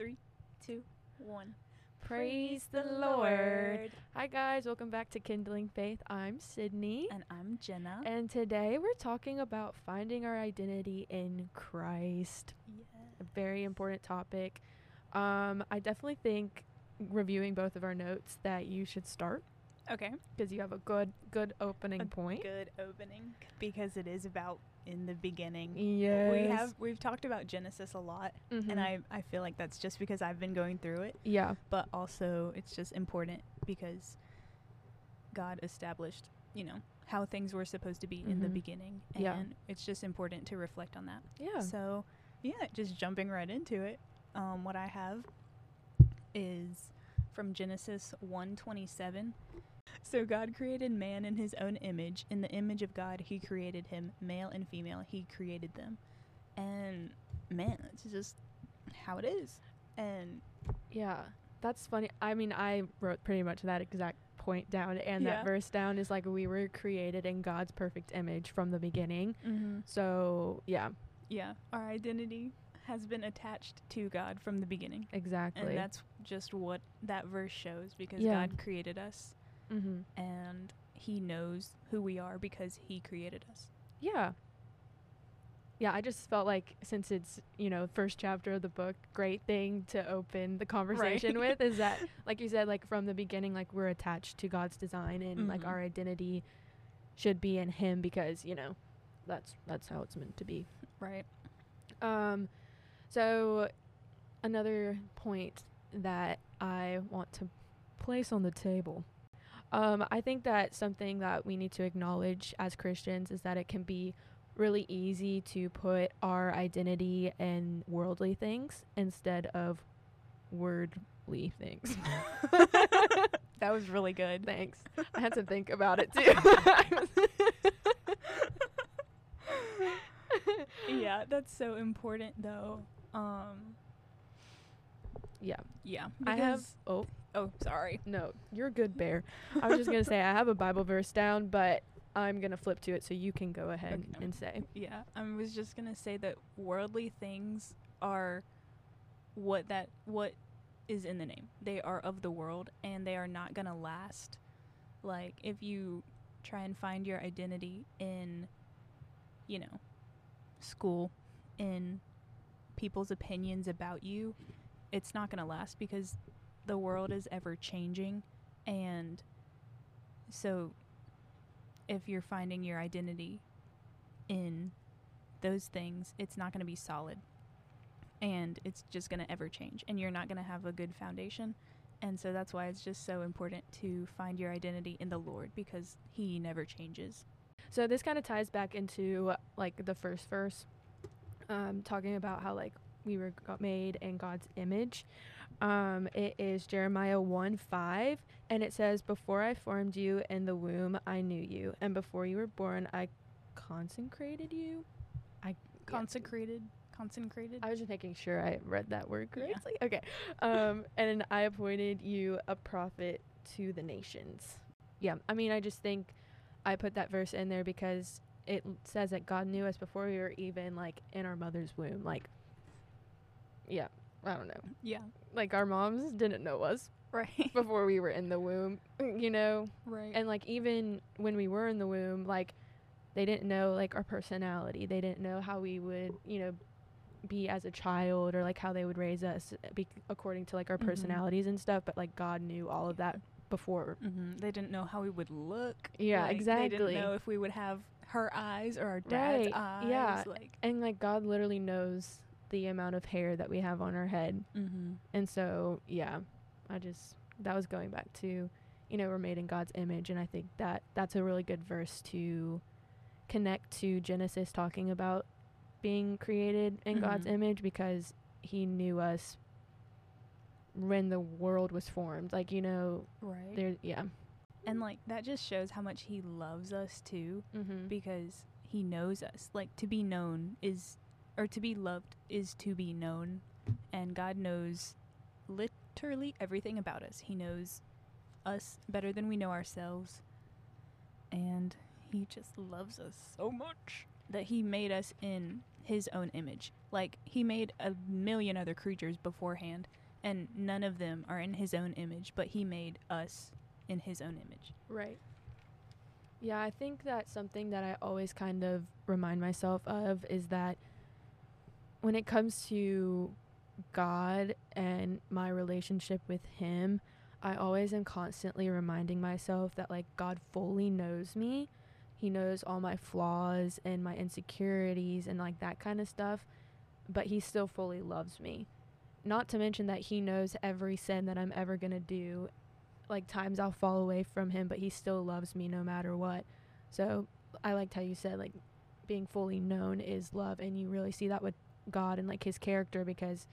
Three, two, one. Praise the Lord. Hi, guys. Welcome back to Kindling Faith. I'm Sydney. And I'm Jenna. And today we're talking about finding our identity in Christ. yes. A very important topic. Um, I definitely think reviewing both of our notes that you should start Okay. because you have a good good opening A point. Good opening because it is about in the beginning. Yes. We have we've talked about Genesis a lot, Mhm. and I I feel like that's just because I've been going through it, yeah. but also it's just important because God established, you know, how things were supposed to be in the Mhm. beginning, and Yeah. it's just important to reflect on that. Yeah. So, yeah, just jumping right into it. Um, what I have is from Genesis 1:27. So God created man in his own image. In the image of God, he created him, male and female. He created them. And man, it's just how it is. And Yeah, that's funny. I mean, I wrote pretty much that exact point down, and Yeah. that verse down is like we were created in God's perfect image from the beginning. Mm-hmm. So yeah, yeah, our identity has been attached to God from the beginning. exactly. And that's just what that verse shows because Yeah. God created us mm-hmm. and he knows who we are because he created us. yeah, yeah. I just felt like since it's you know first chapter of the book, great thing to open the conversation Right. with is that like you said, like from the beginning, like we're attached to God's design and like Mhm. our identity should be in Him because you know that's that's how it's meant to be. Right. Um, so another point that I want to place on the table. Um, I think that something that we need to acknowledge as Christians is that it can be really easy to put our identity in worldly things instead of wordly things. That was really good. Thanks. I had to think about it too. yeah, that's so important though. Um yeah. yeah. I have oh Oh, sorry. No, you're a good bear. I was just gonna say I have a Bible verse down, but I'm gonna flip to it so you can go ahead Okay. and say. Yeah, I was just going to say that worldly things are what that what is in the name. They are of the world and they are not going to last. Like if you try and find your identity in you know, school, in people's opinions about you, it's not going to last because the world is ever changing and so if you're finding your identity in those things, it's not going to be solid. And it's just going to ever change. And you're not going to have a good foundation. And so that's why it's just so important to find your identity in the Lord because He never changes. So this kind of ties back into like the first verse, um, talking about how like we were made in God's image. Um, it is Jeremiah one five, and it says, "Before I formed you in the womb, I knew you, and before you were born, I consecrated you." I Consecrated. Consecrated. I was just making sure I read that word Yeah. correctly. Okay. Um, and I appointed you a prophet to the nations. Yeah. I mean, I just think I put that verse in there because it says that God knew us before we were even like in our mother's womb. Like, yeah, I don't know. yeah. Like our moms didn't know us Right. before we were in the womb, you know? right. And like even when we were in the womb, like they didn't know like our personality. They didn't know how we would, you know, be as a child or like how they would raise us uh, be- according to like our Mhm. personalities and stuff. But like God knew all of that before. hmm They didn't know how we would look. Yeah, Like, They didn't know if we would have her eyes or our dad's Right, eyes. yeah. Like. And like God literally knows the amount of hair that we have on our head. Mm-hmm. And so, yeah, I just that was going back to, you know, we're made in God's image, and I think that that's a really good verse to connect to Genesis talking about being created in God's Mhm. image because He knew us when the world was formed. Like you know, Right. there, yeah, And like that just shows how much he loves us too mm-hmm. because he knows us. Like to be known is or to be loved is to be known and God knows literally everything about us. He knows us better than we know ourselves. And he just loves us so much that he made us in his own image. Like he made a million other creatures beforehand and none of them are in his own image, but he made us in his own image. Right. Yeah, I think that's something that I always kind of remind myself of is that when it comes to God and my relationship with Him, I always am constantly reminding myself that, like, God fully knows me. He knows all my flaws and my insecurities and, like, that kind of stuff, but He still fully loves me. Not to mention that He knows every sin that I'm ever going to do. Like, times I'll fall away from Him, but He still loves me no matter what. So, I liked how you said, like, being fully known is love, and you really see that with God and, like, His character because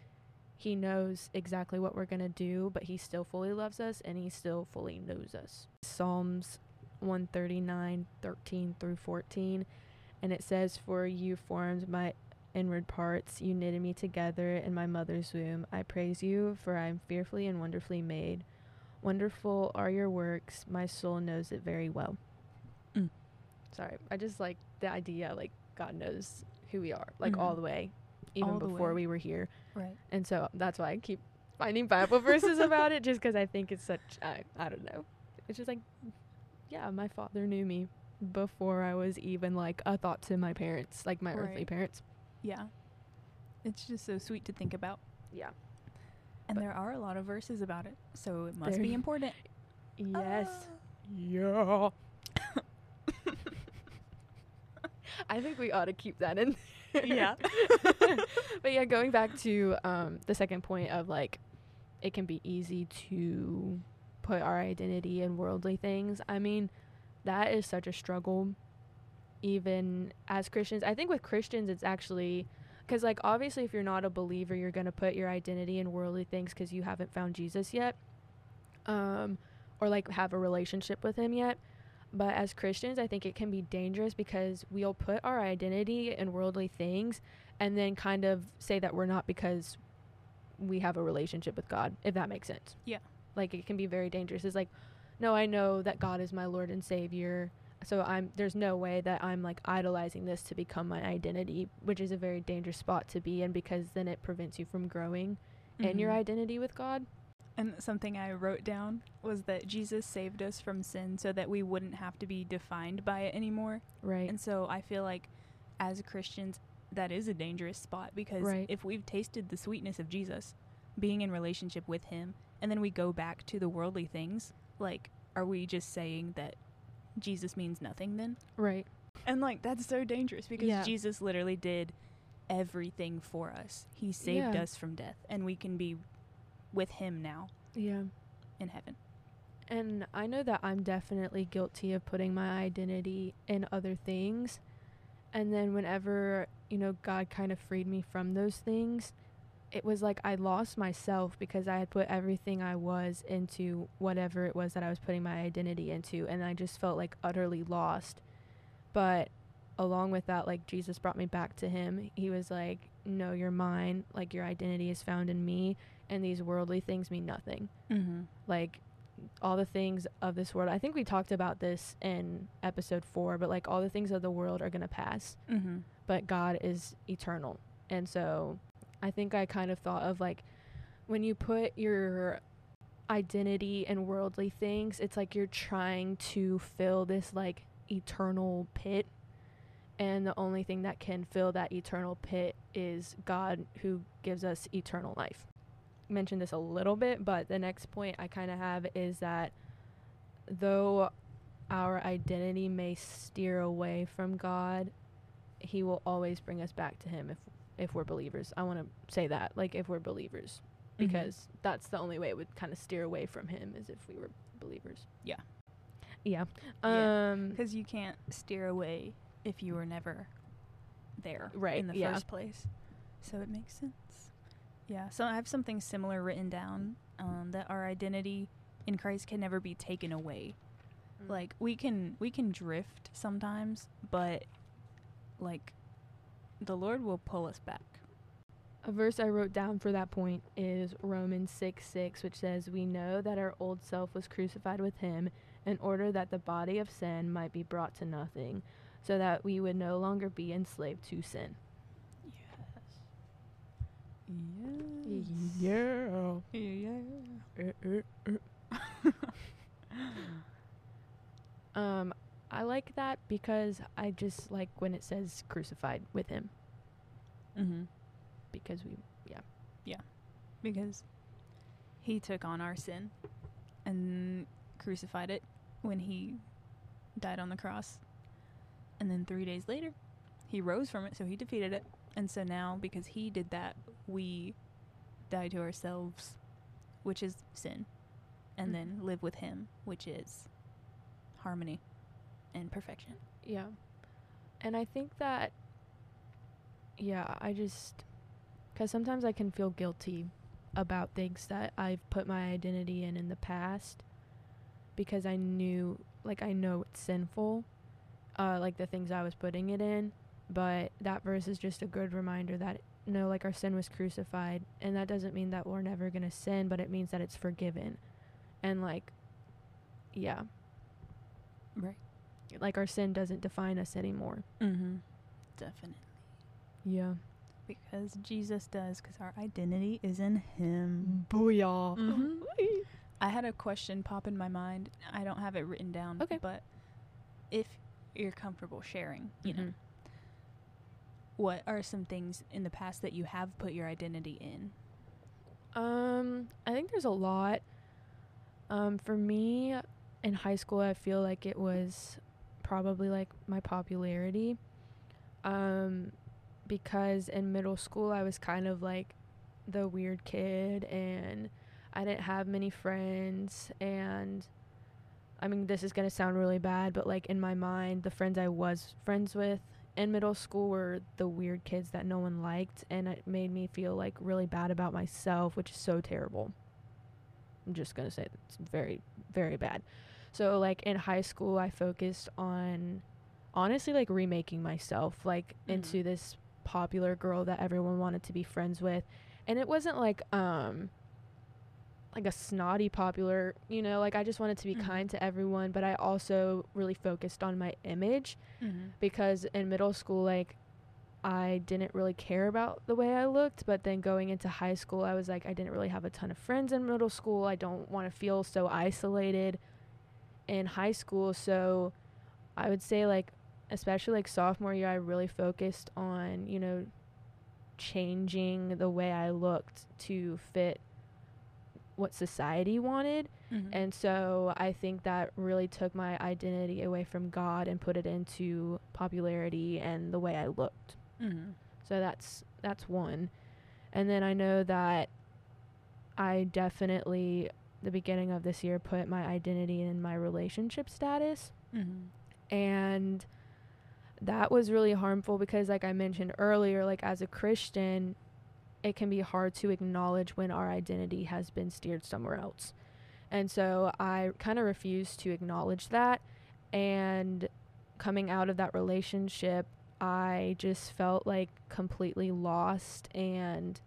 he knows exactly what we're going to do, but he still fully loves us and he still fully knows us. Psalms 139, 13 through 14. And it says, For you formed my inward parts, you knitted me together in my mother's womb. I praise you, for I am fearfully and wonderfully made. Wonderful are your works, my soul knows it very well. Mm. Sorry, I just like the idea, like, God knows who we are, like, Mhm. all the way, even before way. we were here. Right. And so that's why I keep finding Bible verses about it, just because I think it's such, I, I don't know. It's just like, yeah, my father knew me before I was even like a thought to my parents, like my earthly parents. Yeah. It's just so sweet to think about. Yeah. And But- there are a lot of verses about it. So it must be important. Yes. Ah. Yeah. I think we ought to keep that in. Yeah. but yeah, going back to um, the second point of like, it can be easy to put our identity in worldly things. I mean, that is such a struggle, even as Christians. I think with Christians, it's actually because, like, obviously, if you're not a believer, you're going to put your identity in worldly things because you haven't found Jesus yet, um, or like have a relationship with Him yet. But as Christians, I think it can be dangerous because we'll put our identity in worldly things and then kind of say that we're not because we have a relationship with God, if that makes sense. Yeah. Like it can be very dangerous. It's like, no, I know that God is my Lord and Savior. So I'm there's no way that I'm like idolizing this to become my identity, which is a very dangerous spot to be in because then it prevents you from growing in your Mhm. identity with God. And something I wrote down was that Jesus saved us from sin so that we wouldn't have to be defined by it anymore. Right. And so I feel like as Christians, that is a dangerous spot because Right. if we've tasted the sweetness of Jesus, being in relationship with Him, and then we go back to the worldly things, like, are we just saying that Jesus means nothing then? right. And like, that's so dangerous because Yeah. Jesus literally did everything for us. He saved Yeah. us from death, and we can be with Him now Yeah. in heaven. And I know that I'm definitely guilty of putting my identity in other things. And then whenever, you know, God kind of freed me from those things, it was like I lost myself because I had put everything I was into whatever it was that I was putting my identity into. And I just felt like utterly lost. But along with that, like Jesus brought me back to Him. He was like, No, you're mine. Like your identity is found in me. And these worldly things mean nothing Mm-hmm. like all the things of this world. I think we talked about this in episode 4, but like all the things of the world are going to pass, Mm-hmm. but God is eternal. And so I think I kind of thought of like when you put your identity in worldly things, it's like you're trying to fill this like eternal pit. And the only thing that can fill that eternal pit is God who gives us eternal life mentioned this a little bit, but the next point I kind of have is that though our identity may steer away from God, He will always bring us back to Him if if we're believers. I want to say that, like if we're believers, Mhm. because that's the only way it would kind of steer away from Him is if we were believers. Yeah. Yeah. Yeah. Um. Because you can't steer away if you were never there Right, in the yeah. first place. So it makes sense. Yeah. So I have something similar written down um, that our identity in Christ can never be taken away. Mm. Like we can we can drift sometimes, but like the Lord will pull us back. A verse I wrote down for that point is Romans 6 6, which says, We know that our old self was crucified with him in order that the body of sin might be brought to nothing, so that we would no longer be enslaved to sin. Yes. Yeah. Yeah. Um, I like that because I just like when it says crucified with him Mm-hmm. because we yeah. Yeah. Because he took on our sin and crucified it when he died on the cross. And then three days later, he rose from it, so he defeated it. And so now, because he did that, we die to ourselves, which is sin, and then Mhm. live with him, which is harmony and perfection. yeah, and I think that yeah, I just because sometimes I can feel guilty about things that I've put my identity in in the past because I knew like I know it's sinful, uh, like the things I was putting it in, but that verse is just a good reminder that no, like our sin was crucified, and that doesn't mean that we're never gonna sin, but it means that it's forgiven, and like, yeah, Right. like our sin doesn't define us anymore. Mm-hmm. Definitely. Yeah. Because Jesus does, because our identity is in him. Booyah. Mhm. I had a question pop in my mind. I don't have it written down. Okay. But if you're comfortable sharing, you know, Mhm. What are some things in the past that you have put your identity in? Um, I think there's a lot. Um, for me, in high school, I feel like it was probably like my popularity. Um, because in middle school, I was kind of like the weird kid, and I didn't have many friends. And I mean, this is gonna sound really bad, but like in my mind, the friends I was friends with in middle school were the weird kids that no one liked and it made me feel like really bad about myself which is so terrible. I'm just going to say it's very very bad. So like in high school i focused on honestly like remaking myself like Mhm. into this popular girl that everyone wanted to be friends with. And it wasn't like um like a snotty popular you know like i just wanted to be Mhm. kind to everyone but i also really focused on my image Mm-hmm. because in middle school like I didn't really care about the way I looked, but then going into high school I was like I didn't really have a ton of friends in middle school. I don't want to feel so isolated in high school, so I would say like especially like sophomore year I really focused on, you know, changing the way I looked to fit what society wanted. Mm-hmm. And so I think that really took my identity away from God and put it into popularity and the way I looked. mm-hmm. So that's that's one. And then I know that I definitely the beginning of this year put my identity in my relationship status Mm-hmm. and that was really harmful because like I mentioned earlier like as a Christian it can be hard to acknowledge when our identity has been steered somewhere else. And so I kind of refused to acknowledge that. And coming out of that relationship I just felt like completely lost and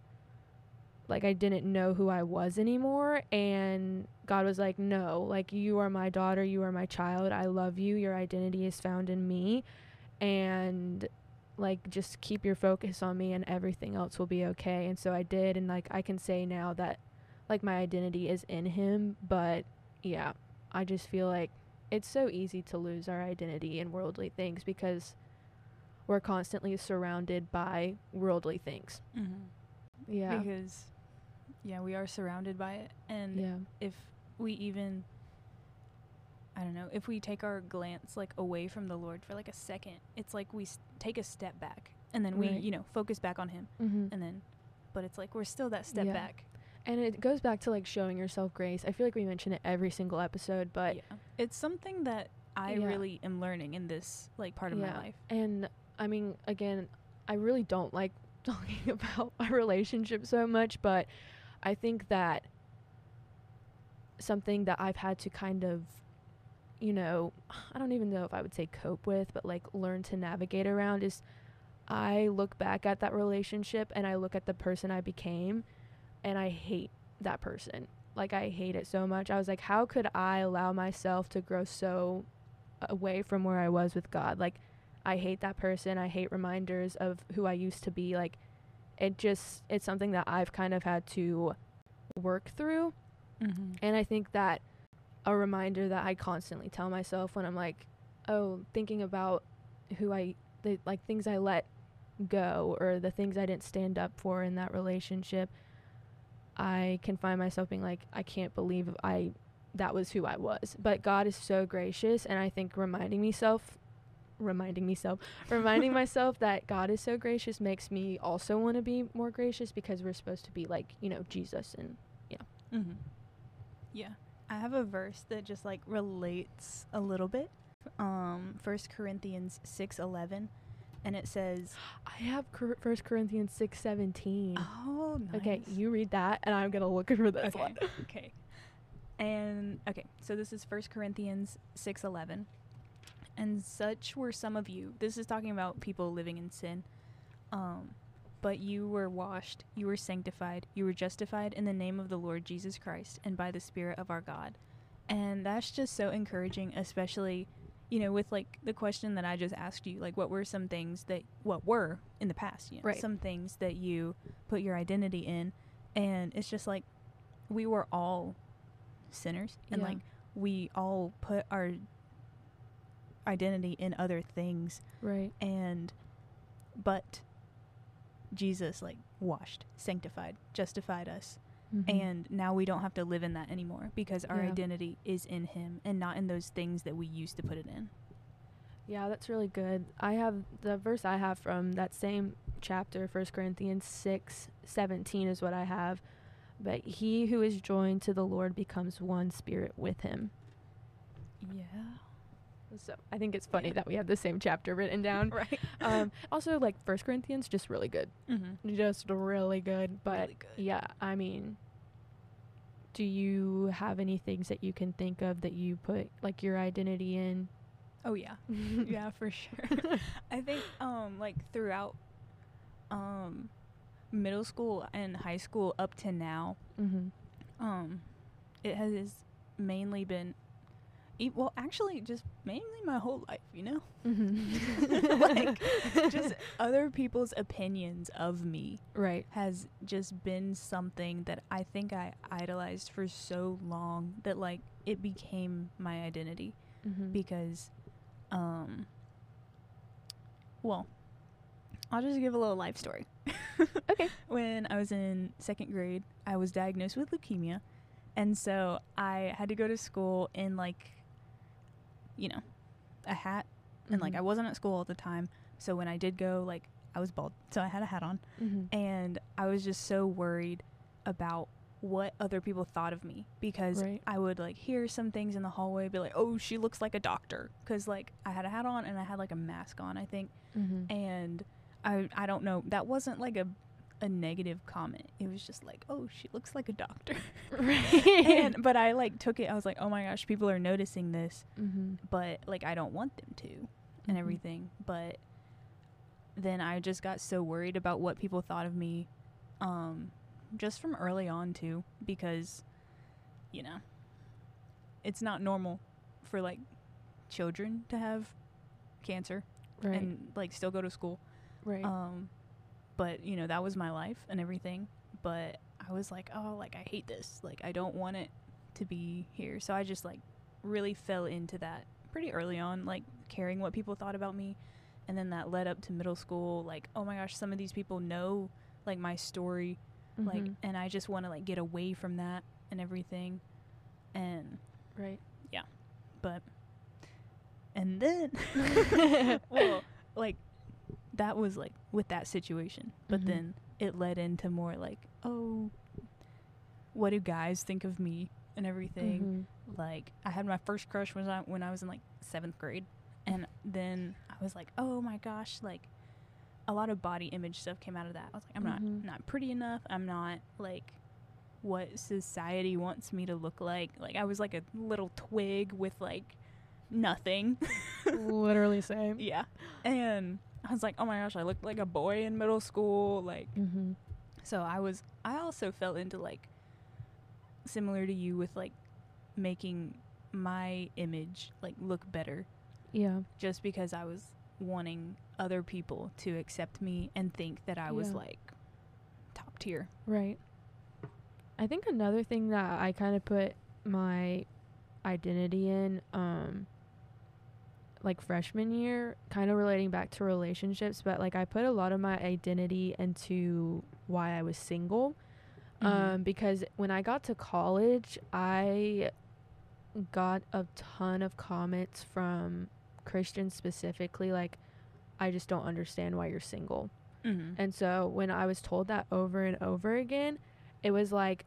like I didn't know who I was anymore. And God was like no like you are my daughter you are my child I love you your identity is found in me. And like just keep your focus on me and everything else will be okay and so I did and like I can say now that like my identity is in him but yeah I just feel like it's so easy to lose our identity in worldly things because we're constantly surrounded by worldly things Mm-hmm. yeah Because, yeah, we are surrounded by it. And yeah if we even I don't know, if we take our glance like away from the Lord for like a second, it's like we s- take a step back and then we, you know, focus back on him mm-hmm. and then but it's like we're still that step Yeah. back. and it goes back to like showing yourself grace I feel like we mention it every single episode but yeah. It's something that I Yeah. really am learning in this like part of my life. And I mean, again, I really don't like talking about my relationship so much, but I think that something that I've had to kind of, you know, I don't even know if I would say cope with, but like learn to navigate around is I look back at that relationship and I look at the person I became and I hate that person. Like, I hate it so much. I was like, how could I allow myself to grow so away from where I was with God? Like, I hate that person. I hate reminders of who I used to be. Like, it just it's something that I've kind of had to work through Mm-hmm. and I think that a reminder that I constantly tell myself when I'm like, oh, thinking about who I, the like things I let go or the things I didn't stand up for in that relationship, I can find myself being like, I can't believe I, that was who I was. But God is so gracious, and I think reminding myself, reminding myself, reminding myself that God is so gracious makes me also want to be more gracious because we're supposed to be like, you know, Jesus and Mm-hmm. Yeah. I have a verse that just like relates a little bit. Um, First Corinthians six eleven, and it says, I have Cor- First Corinthians six seventeen. "Oh, nice. Okay, you read that, and I'm gonna look for this okay. one. okay. And okay, so this is First Corinthians six eleven, and such were some of you. This is talking about people living in sin. Um, but you were washed, you were sanctified, you were justified in the name of the Lord Jesus Christ and by the Spirit of our God. And that's just so encouraging, especially, you know, with like the question that I just asked you, like what were some things that what were in the past, you know, Right. some things that you put your identity in. And it's just like we were all sinners and Yeah. like we all put our identity in other things Right. and but Jesus like washed, sanctified, justified us. Mhm. And now we don't have to live in that anymore because our Yeah. identity is in him and not in those things that we used to put it in. yeah, that's really good. I have the verse I have from that same chapter, First Corinthians six seventeen is what I have. But he who is joined to the Lord becomes one spirit with him. Yeah. So I think it's funny Yeah. that we have the same chapter written down. Right. um, also, like First Corinthians, just really good, mm-hmm. just really good. But Really good. yeah, I mean, do you have any things that you can think of that you put like your identity in? Oh yeah. yeah, for sure. I think um like throughout um middle school and high school up to now, mm-hmm. um it has mainly been e- well actually just mainly my whole life, you know? Mm-hmm. Like, just other people's opinions of me right. has just been something that I think I idolized for so long that like it became my identity Mm-hmm. because um well I'll just give a little life story. Okay. When I was in second grade, I was diagnosed with leukemia. And so I had to go to school in like you know, a hat and like Mhm. I wasn't at school all the time. So when I did go, like I was bald, so I had a hat on, mm-hmm. and I was just so worried about what other people thought of me because Right. I would like hear some things in the hallway, be like, "Oh, she looks like a doctor," because like I had a hat on and I had like a mask on, I think, Mm-hmm. and I I don't know, that wasn't like a a negative comment. It was just like, "Oh, she looks like a doctor," right. and but I like took it. I was like, "Oh my gosh, people are noticing this." mm-hmm. but like I don't want them to and Mhm. everything. But then I just got so worried about what people thought of me um just from early on too because you know it's not normal for like children to have cancer Right. and like still go to school. right. Um but you know that was my life and everything, but I was like, "Oh, like I hate this. Like I don't want it to be here." So I just like really fell into that pretty early on, like caring what people thought about me. And then that led up to middle school, like, "Oh my gosh, some of these people know like my story, like Mhm. and I just want to like get away from that and everything." And right. Yeah. But and then well like that was like with that situation but Mhm. then it led into more like oh what do guys think of me and everything Mhm. like i had my first crush when i when i was in like seventh grade and then i was like oh my gosh like a lot of body image stuff came out of that i was like i'm Mhm. not not pretty enough i'm not like what society wants me to look like like i was like a little twig with like nothing Literally same. yeah and i was like oh my gosh i looked like a boy in middle school like Mm-hmm. so I was I also fell into like similar to you with like making my image like look better Yeah. just because I was wanting other people to accept me and think that I was like top tier. Right. I think another thing that I kind of put my identity in, um, like freshman year, kind of relating back to relationships, but like I put a lot of my identity into why I was single. Mhm. Um, because when I got to college, I got a ton of comments from Christians specifically, like, I just don't understand why you're single. Mhm. And so when I was told that over and over again, it was like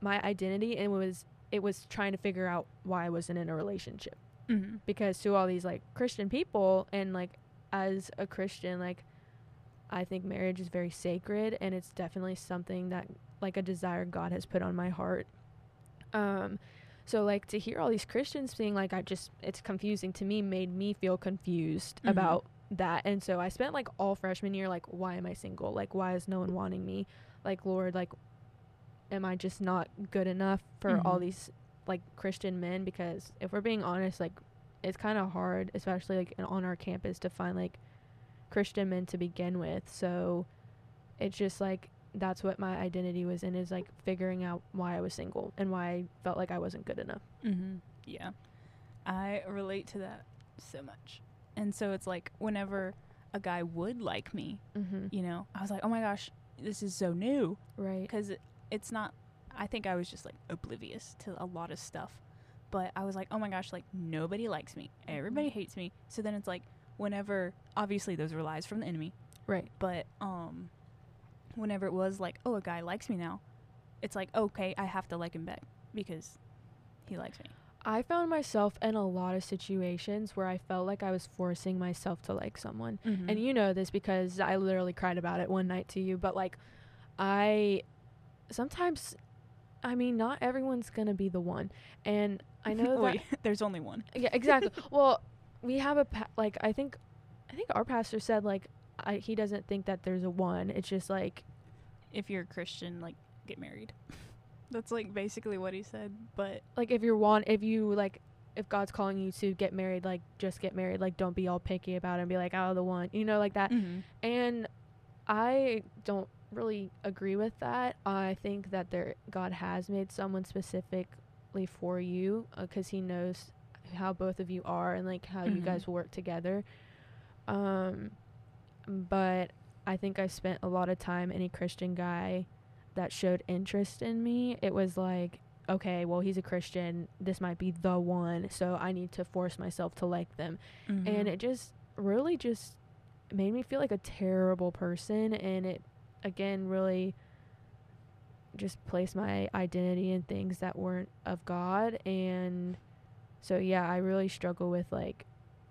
my identity and was it was trying to figure out why I wasn't in a relationship. Mhm. Because to all these like Christian people and like as a Christian, like I think marriage is very sacred and it's definitely something that like a desire God has put on my heart. Um so like to hear all these Christians being like I just it's confusing to me made me feel confused Mhm. about that. And so I spent like all freshman year like why am I single? Like why is no one wanting me? Like Lord, like am I just not good enough for all Mhm. these like Christian men because if we're being honest like it's kind of hard especially like on our campus to find like Christian men to begin with. So it's just like that's what my identity was in is like figuring out why I was single and why I felt like I wasn't good enough. Mm-hmm. Yeah. I relate to that so much. And so it's like whenever a guy would like me, Mm-hmm. you know, I was like, oh my gosh, this is so new. Right. Because it, it's not, I think I was just like oblivious to a lot of stuff. But I was like, oh my gosh, like nobody likes me. Everybody Mhm. hates me. So then it's like, whenever, obviously those were lies from the enemy. Right. But um, whenever it was like, oh, a guy likes me now, it's like, okay, I have to like him back because he likes me. I found myself in a lot of situations where I felt like I was forcing myself to like someone. Mm-hmm. And you know this because I literally cried about it one night to you, but like I sometimes I mean not everyone's going to be the one. And I know that Wait, there's only one. Yeah, exactly. well, we have a pa- like I think I think our pastor said like I, he doesn't think that there's a one. It's just like If you're a Christian, like get married. That's like basically what he said. But like if you're one if you like if God's calling you to get married, like just get married. Like don't be all picky about it and be like, oh the one you know, like that. mm-hmm. And I don't really agree with that. I think that there God has made someone specifically for you because He knows how both of you are and like how you Mhm. guys work together. Um, but I think I spent a lot of time any Christian guy that showed interest in me. It was like, okay, well he's a Christian. This might be the one, so I need to force myself to like them Mm-hmm. and it just really just made me feel like a terrible person and it again really just placed my identity in things that weren't of God and so yeah I really struggle with like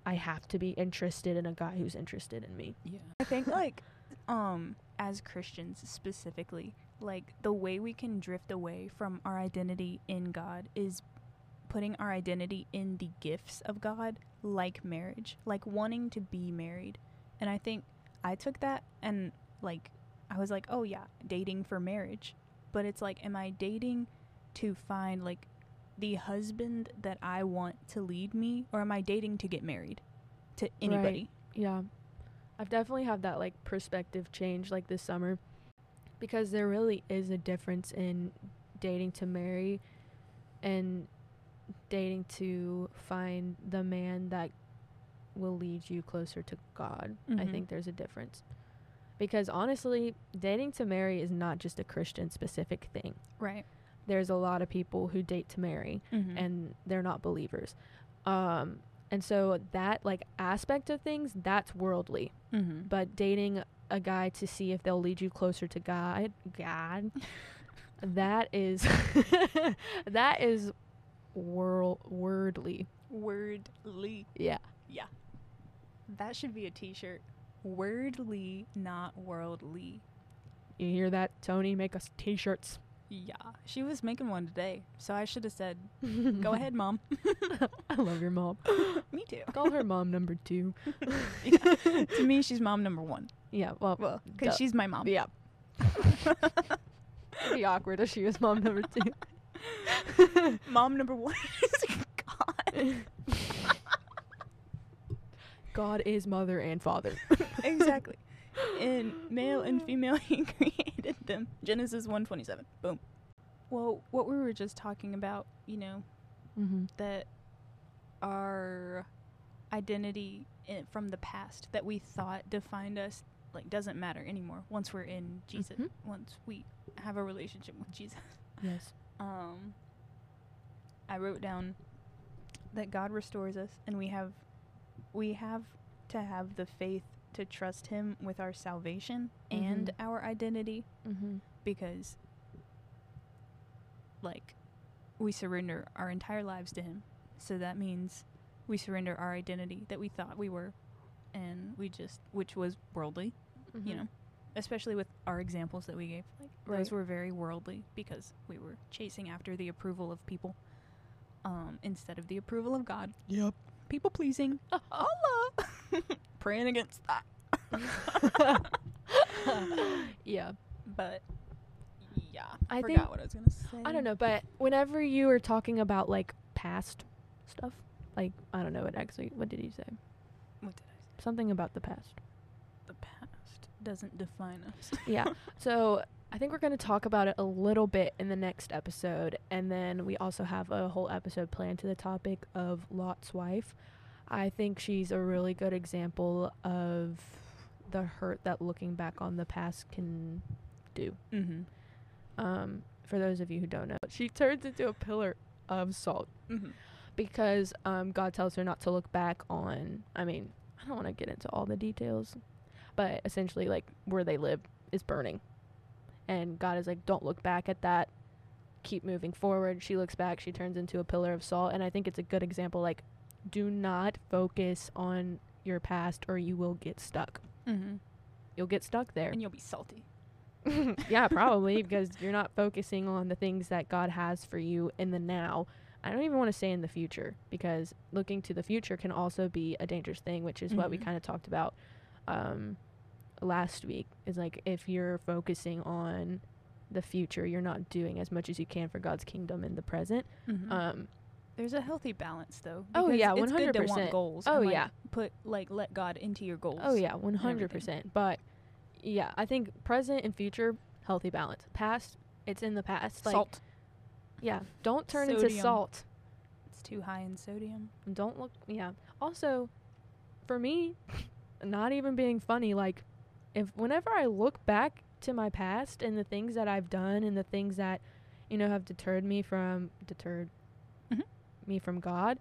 I have to be interested in a guy who's interested in me. Yeah. I think like um as Christians specifically, like the way we can drift away from our identity in God is putting our identity in the gifts of God, like marriage, like wanting to be married. And I think I took that and like I was like, "Oh yeah, dating for marriage." But it's like am I dating to find like the husband that I want to lead me or am I dating to get married to anybody? Yeah. I've definitely had that like perspective change like this summer because there really is a difference in dating to marry and dating to find the man that will lead you closer to God. I Mhm. think there's a difference. Because honestly, dating to marry is not just a Christian specific thing. Right. There's a lot of people who date to marry Mm-hmm. and they're not believers. Um and so that like aspect of things that's worldly mm-hmm. but dating a guy to see if they'll lead you closer to God, God, that is that is world wordly. wordly. Yeah. Yeah. That should be a T-shirt. Wordly, not worldly. You hear that, Tony? Make us t-shirts. Yeah, she was making one today, so I should have said, "Go ahead, mom." I love your mom. Me too. Call her mom number two. Yeah. to me, she's mom number one. Yeah. Well, Well, because she's my mom. yeah. It'd be awkward if she was mom number two. mom number one is God. God is mother and father. exactly. in male and female he created them. Genesis 1:27. Boom. Well, what we were just talking about, you know, Mm-hmm. that our identity i from the past that we thought defined us like doesn't matter anymore once we're in Jesus. Mhm. Once we have a relationship with Jesus. Yes. Um I wrote down that God restores us and we have we have to have the faith to trust him with our salvation and Mhm. our identity Mm-hmm. because like we surrender our entire lives to him so that means we surrender our identity that we thought we were and we just which was worldly you know especially with our examples that we gave like those were very worldly because we were chasing after the approval of people um instead of the approval of god Yep. People pleasing allah praying against that yeah. but yeah I I think- forgot what i was gonna say I don't know, but whenever you were talking about like past stuff, like I don't know what actually what did you say? what did i say Something about the past. the past doesn't define us. yeah. So I think we're going to talk about it a little bit in the next episode. And then we also have a whole episode planned to the topic of Lot's wife. I think she's a really good example of the hurt that looking back on the past can do. Mm-hmm. Um, for those of you who don't know, she turns into a pillar of salt Mm-hmm. because um, God tells her not to look back on. I mean, I don't want to get into all the details, but essentially, like where they live is burning, and God is like, "Don't look back at that. Keep moving forward." She looks back. She turns into a pillar of salt, and I think it's a good example. Like, do not focus on your past, or you will get stuck. Mm-hmm. You'll get stuck there. And you'll be salty. yeah, probably because you're not focusing on the things that God has for you in the now. I don't even want to say in the future because looking to the future can also be a dangerous thing, which is what we Mhm. kind of talked about um, last week. Is like if you're focusing on the future, you're not doing as much as you can for God's kingdom in the present. Mm-hmm. Um, There's a healthy balance though. Oh, yeah, good to 100%. goals. Oh, and, like, yeah. Put like let God into your goals. oh yeah, one hundred percent. But yeah, I think present and future healthy balance. Past, it's in the past. Like, Salt. Yeah, don't turn into salt. It's too high in sodium. don't look yeah also for me not even being funny like if whenever i look back to my past and the things that i've done and the things that you know have deterred me from deterred Mhm. me from god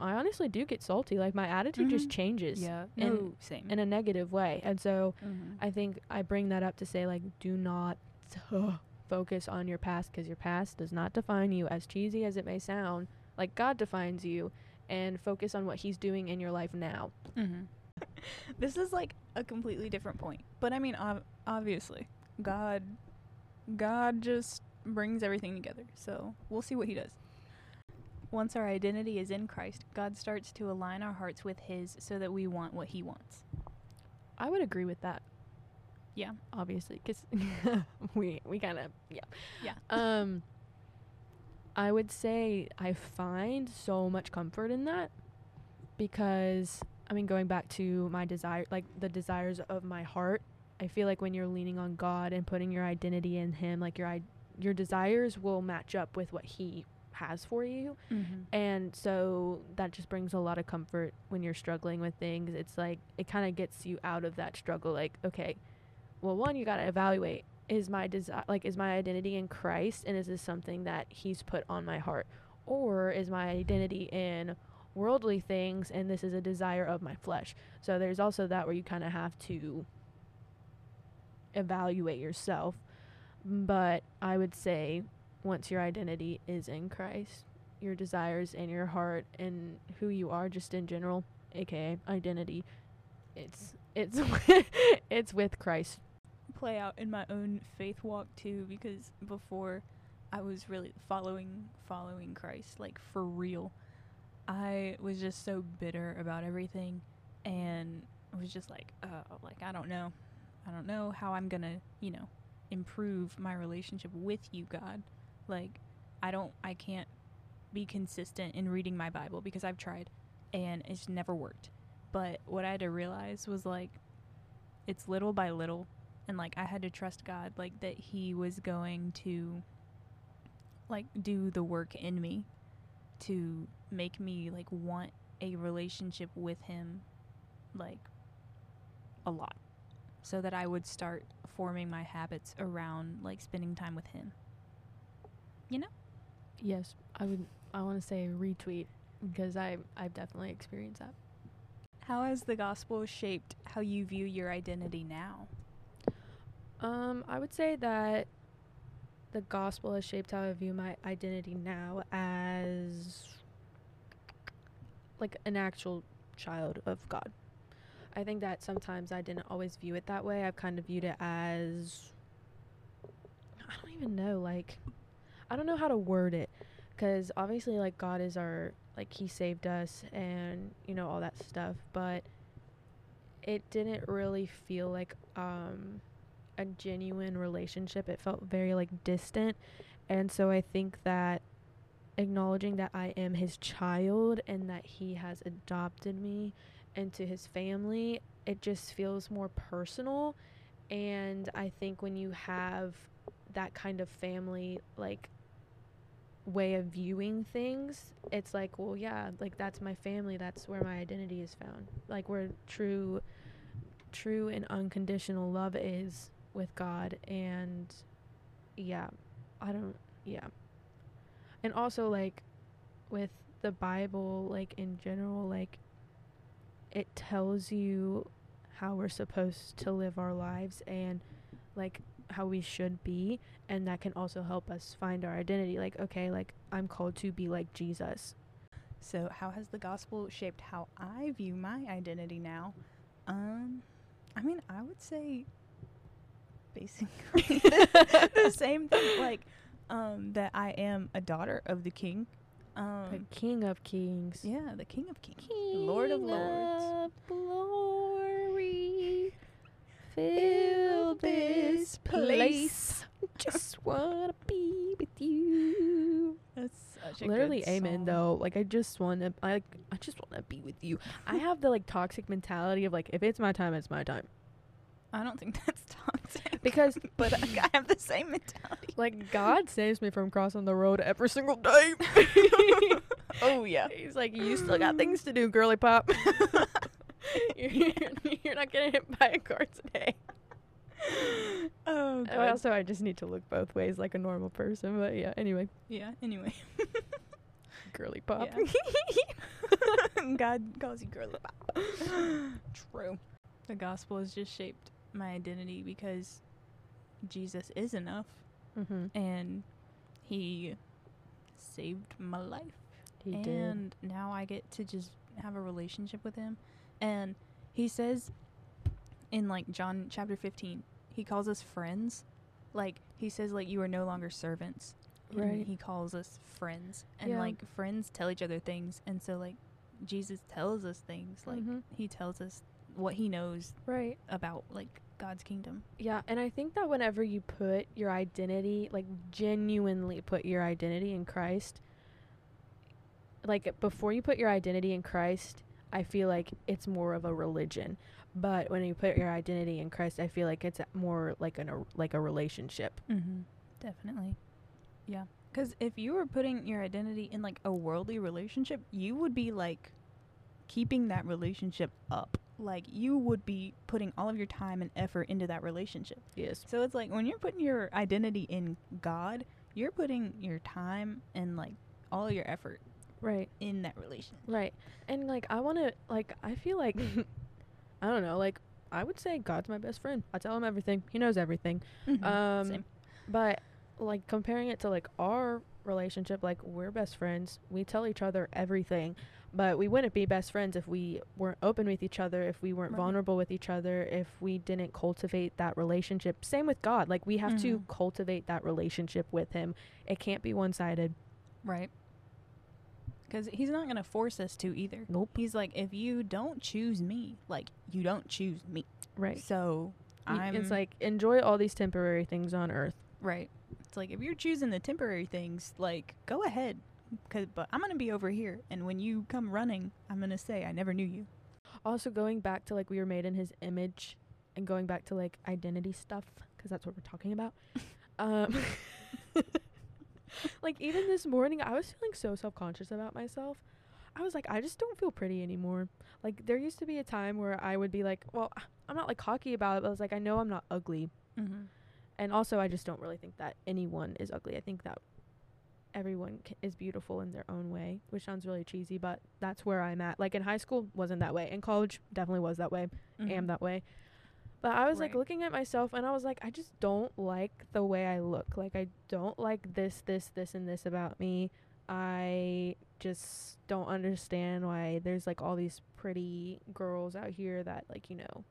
i honestly do get salty like my attitude just Mhm. changes Yeah. in- No, same. in a negative way and so Mhm. i think i bring that up to say like do not focus on your past because your past does not define you as cheesy as it may sound like god defines you and focus on what he's doing in your life now Mhm. this is like a completely different point, but I mean, ob- obviously, God, God just brings everything together. So we'll see what He does. Once our identity is in Christ, God starts to align our hearts with His, so that we want what He wants. i would agree with that Yeah. obviously because we we kind of yeah Yeah. um i would say i find so much comfort in that because i mean going back to my desire like the desires of my heart i feel like when you're leaning on god and putting your identity in him like your i your desires will match up with what he has for you Mm-hmm. and so that just brings a lot of comfort when you're struggling with things. It's like it kind of gets you out of that struggle. Like, okay, well, one, you got to evaluate is my desire, like, is my identity in Christ and is this something that He's put on my heart? Or is my identity in worldly things and this is a desire of my flesh? So there's also that where you kind of have to evaluate yourself. But I would say once your identity is in Christ, your desires and your heart and who you are just in general, aka identity, it's it's it's with Christ. Play out in my own faith walk too, because before I was really following following Christ, like for real. I was just so bitter about everything, and was just like, uh, like I don't know, I don't know how I'm gonna, you know, improve my relationship with you, God. Like, I don't, I can't be consistent in reading my Bible because I've tried, and it's never worked. But what I had to realize was like, it's little by little and like I had to trust God like that he was going to like do the work in me to make me like want a relationship with him like a lot so that I would start forming my habits around like spending time with him. You know? Yes, I would. I want to say retweet because I I've definitely experienced that. How has the gospel shaped how you view your identity now? Um, I would say that the gospel has shaped how I view my identity now as like an actual child of God. I think that sometimes I didn't always view it that way. I've kind of viewed it as I don't even know, like I don't know how to word it cuz obviously like God is our like he saved us and you know all that stuff, but it didn't really feel like um a genuine relationship. It felt very like distant. And so I think that acknowledging that I am his child and that he has adopted me into his family, it just feels more personal. And I think when you have that kind of family like way of viewing things, it's like, well, yeah, like that's my family. That's where my identity is found. Like where true true and unconditional love is with God and yeah, I don't yeah. And also like with the Bible like in general like it tells you how we're supposed to live our lives and like how we should be and that can also help us find our identity like okay like I'm called to be like Jesus. So, how has the gospel shaped how I view my identity now? Um, I mean, I would say basically the, same thing. Like, um, that I am a daughter of the King. the Um, King of Kings. yeah, the King of Kings, Lord of Lords. of glory, fill this place. Just wanna be with you. That's such a Literally, amen. song. Though, like, I just wanna, I, like, I just wanna be with you. I have the like toxic mentality of like, if it's my time, it's my time. I don't think that's toxic. Because, but like, I have the same mentality. like, God saves me from crossing the road every single day. oh yeah. He's like, you still got things to do, girly pop. you're, you're not getting hit by a car today. Oh god. Also, I just need to look both ways like a normal person. But yeah, anyway, yeah. Anyway. girly pop. Yeah. God calls you girly pop. True. The gospel is just shaped my identity because Jesus is enough mm-hmm. and he saved my life. He did. and now I get to just have a relationship with him. And he says in like John chapter 15, he calls us friends. Like he says like you are no longer servants. Right. He calls us friends. And Yeah. like friends tell each other things. And so like Jesus tells us things. Like Mhm. he tells us what he knows Right. about like God's kingdom. Yeah, and I think that whenever you put your identity, like genuinely put your identity in Christ, like before you put your identity in Christ, I feel like it's more of a religion. But when you put your identity in Christ, I feel like it's more like an a, like a relationship. Mm-hmm. Definitely. Yeah. Because if you were putting your identity in like a worldly relationship, you would be like keeping that relationship up. Like you would be putting all of your time and effort into that relationship. Yes. So it's like when you're putting your identity in God, you're putting your time and like all your effort Right. in that relationship. Right. And like I want to like I feel like I don't know, like I would say God's my best friend. I tell him everything. He knows everything. Mhm. Um Same. but like comparing it to like our relationship, like we're best friends. We tell each other everything. But we wouldn't be best friends if we weren't open with each other, if we weren't Right. vulnerable with each other, if we didn't cultivate that relationship. Same with God. Like we have to Mhm. cultivate that relationship with him. It can't be one-sided. Right. Because he's not going to force us to either. Nope. He's like, if you don't choose me, like, you don't choose me. Right. So I'm It's like enjoy all these temporary things on earth. right. It's like if you're choosing the temporary things, like go ahead. Cause but I'm gonna be over here, and when you come running, I'm gonna say I never knew you. Also going back to like we were made in his image and going back to like identity stuff because that's what we're talking about. um, like even this morning, I was feeling so self conscious about myself. I was like, I just don't feel pretty anymore. Like there used to be a time where I would be like, well, I'm not like cocky about it, but I was like, I know I'm not ugly, Mm-hmm. and also I just don't really think that anyone is ugly. I think that everyone is beautiful in their own way, which sounds really cheesy, but that's where I'm at. Like in high school, wasn't that way. In college, definitely was that way. Am that way. But I was like Mm-hmm. Looking at myself and I was like, I just don't like the way I look. Like I don't like this, this, this, and this about me. I just don't understand why there's like all these pretty girls out here that like, you know,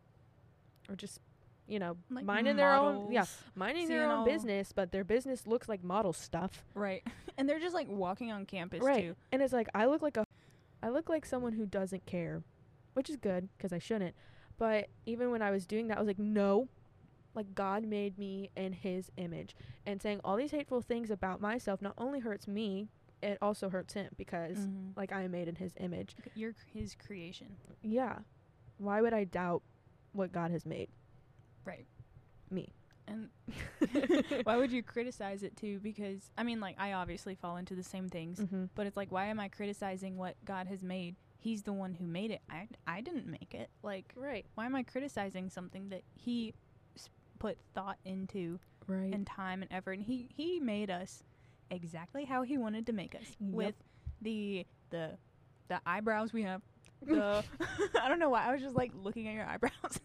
are just you know, Like minding their own yeah, minding their own business, but their business looks like model stuff. Right. And they're just like walking on campus Right. too. And it's like I look like a I look like someone who doesn't care, which is good because I shouldn't. But even when I was doing that, I was like, no. Like God made me in his image. And saying all these hateful things about myself not only hurts me, it also hurts him because Mhm. like I am made in his image. You're his creation. Yeah. Why would I doubt what God has made? Right. Me. And why would you criticize it too? Because I mean, like I obviously fall into the same things, Mm-hmm. but it's like, why am I criticizing what God has made? He's the one who made it. I I didn't make it. Like, Right. why am I criticizing something that He s- put thought into Right. and time and effort? And He He made us exactly how He wanted to make us Yep. with the the the eyebrows we have. The I don't know why I was just like looking at your eyebrows.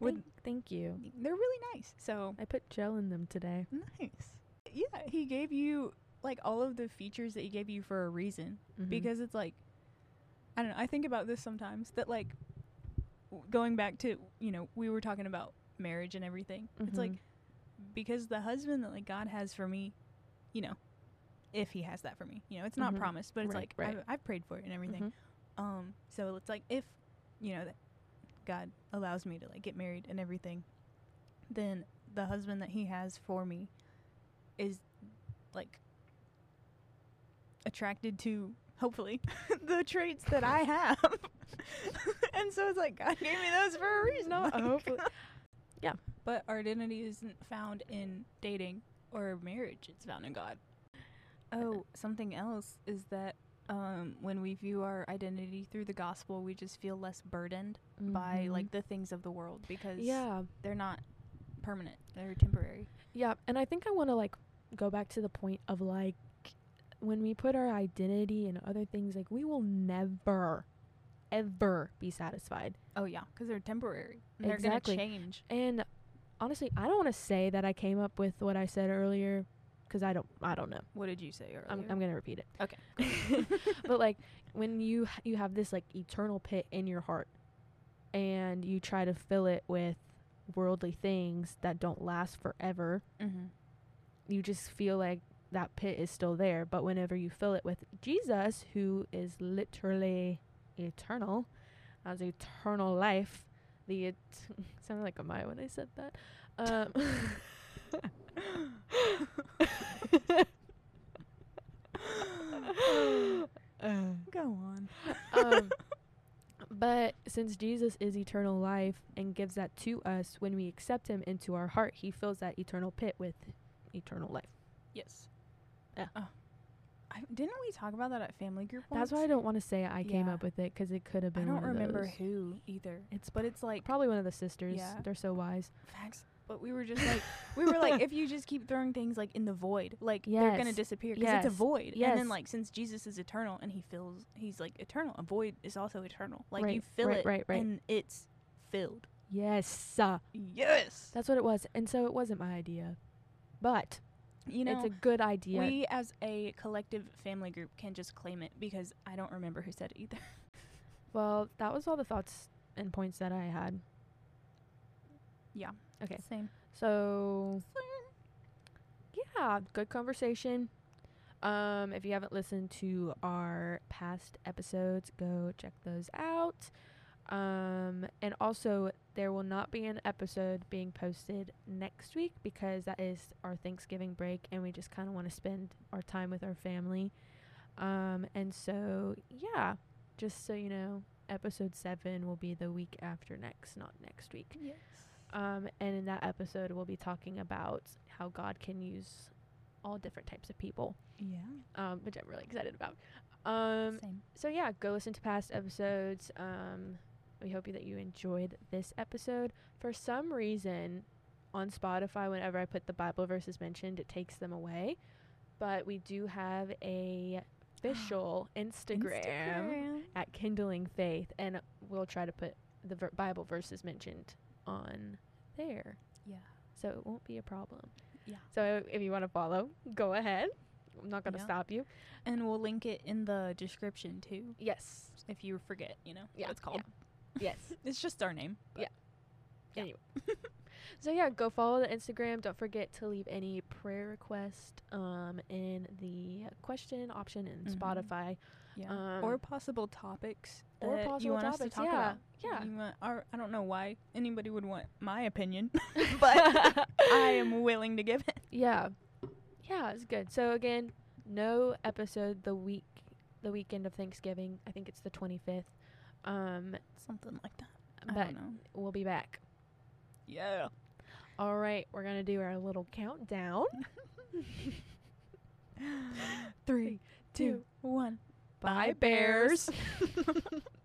With thank, thank you. they're really nice. So I put gel in them today. Nice. Yeah, he gave you like all of the features that he gave you for a reason Mhm. because it's like I don't know, I think about this sometimes that like going back to, you know, we were talking about marriage and everything. It's like Mhm. because the husband that like God has for me, you know, if he has that for me, you know, it's not Mhm. promised, but it's Right, like right. I've, I've prayed for it and everything. Mhm. Um, so it's like if you know that God allows me to like get married and everything, then the husband that He has for me is like attracted to hopefully the traits that I have. and so it's like God gave me those for a reason. No, like- hopefully. Yeah. But our identity isn't found in dating or marriage, it's found in God. Oh, uh, something else is that um, when we view our identity through the gospel, we just feel less burdened by Mhm. like the things of the world because yeah they're not permanent; they're temporary. yeah and i think i want to like go back to the point of like when we put our identity in other things like we will never ever be satisfied Oh yeah, because they're temporary. And Exactly. They're gonna change. and honestly i don't want to say that i came up with what i said earlier because i don't i don't know What did you say earlier? I'm, I'm gonna repeat it okay. but like when you you have this like eternal pit in your heart and you try to fill it with worldly things that don't last forever mm-hmm. you just feel like that pit is still there. But whenever you fill it with Jesus, who is literally eternal, has eternal life, the it sounded like a Maya when I said that. Um, Go on. um, but since Jesus is eternal life and gives that to us when we accept him into our heart, he fills that eternal pit with eternal life. Yes. Yeah. Oh. I, didn't we talk about that at family group? That's why I don't want to say I came up with it because it could have been. I don't remember who either. It's but it's like Probably one of the sisters. Yeah. They're so wise. facts. But we were just like we were like if you just keep throwing things like in the void, like they're gonna disappear because it's a void. Yes. And then like since Jesus is eternal and he fills, he's like eternal. A void is also eternal. Like you Right, fill right, it right, right. and it's filled. Yes. Uh, Yes. that's what it was. And so it wasn't my idea. But You know, it's a good idea. we as a collective family group can just claim it because I don't remember who said it either. well, that was all the thoughts and points that I had. Yeah. Okay. Same. So yeah, good conversation. Um, if you haven't listened to our past episodes, go check those out. Um, and also there will not be an episode being posted next week because that is our Thanksgiving break and we just kind of want to spend our time with our family. Um, and so yeah, just so you know, episode 7 will be the week after next, not next week. Yes. Um, and in that episode, we'll be talking about how God can use all different types of people, Yeah. um, which I'm really excited about. Um, Same. so yeah, go listen to past episodes. Um, we hope that you enjoyed this episode. For some reason, on Spotify, whenever I put the Bible verses mentioned, it takes them away. But we do have a official Instagram, Instagram. at Kindling Faith, and we'll try to put the ver- Bible verses mentioned on there, Yeah. so it won't be a problem. Yeah. So if you want to follow, go ahead. I'm not gonna Yeah. stop you. And we'll link it in the description too, Yes. if you forget. You know Yeah, what it's called. Yes. It's just our name. Yeah. Yeah. Anyway. so yeah, go follow the Instagram. Don't forget to leave any prayer request um in the question option in Mhm. Spotify. Yeah. Um, or possible topics or possible you want us to talk yeah, about. yeah. You want, or, I don't know why anybody would want my opinion, but I am willing to give it. Yeah. Yeah, it's good. So again, no episode the week the weekend of Thanksgiving. I think it's the 25th. Um Something like that. I but don't know. we'll be back. Yeah. All right, we're going to do our little countdown. Three, two, one. Bye bears. bears.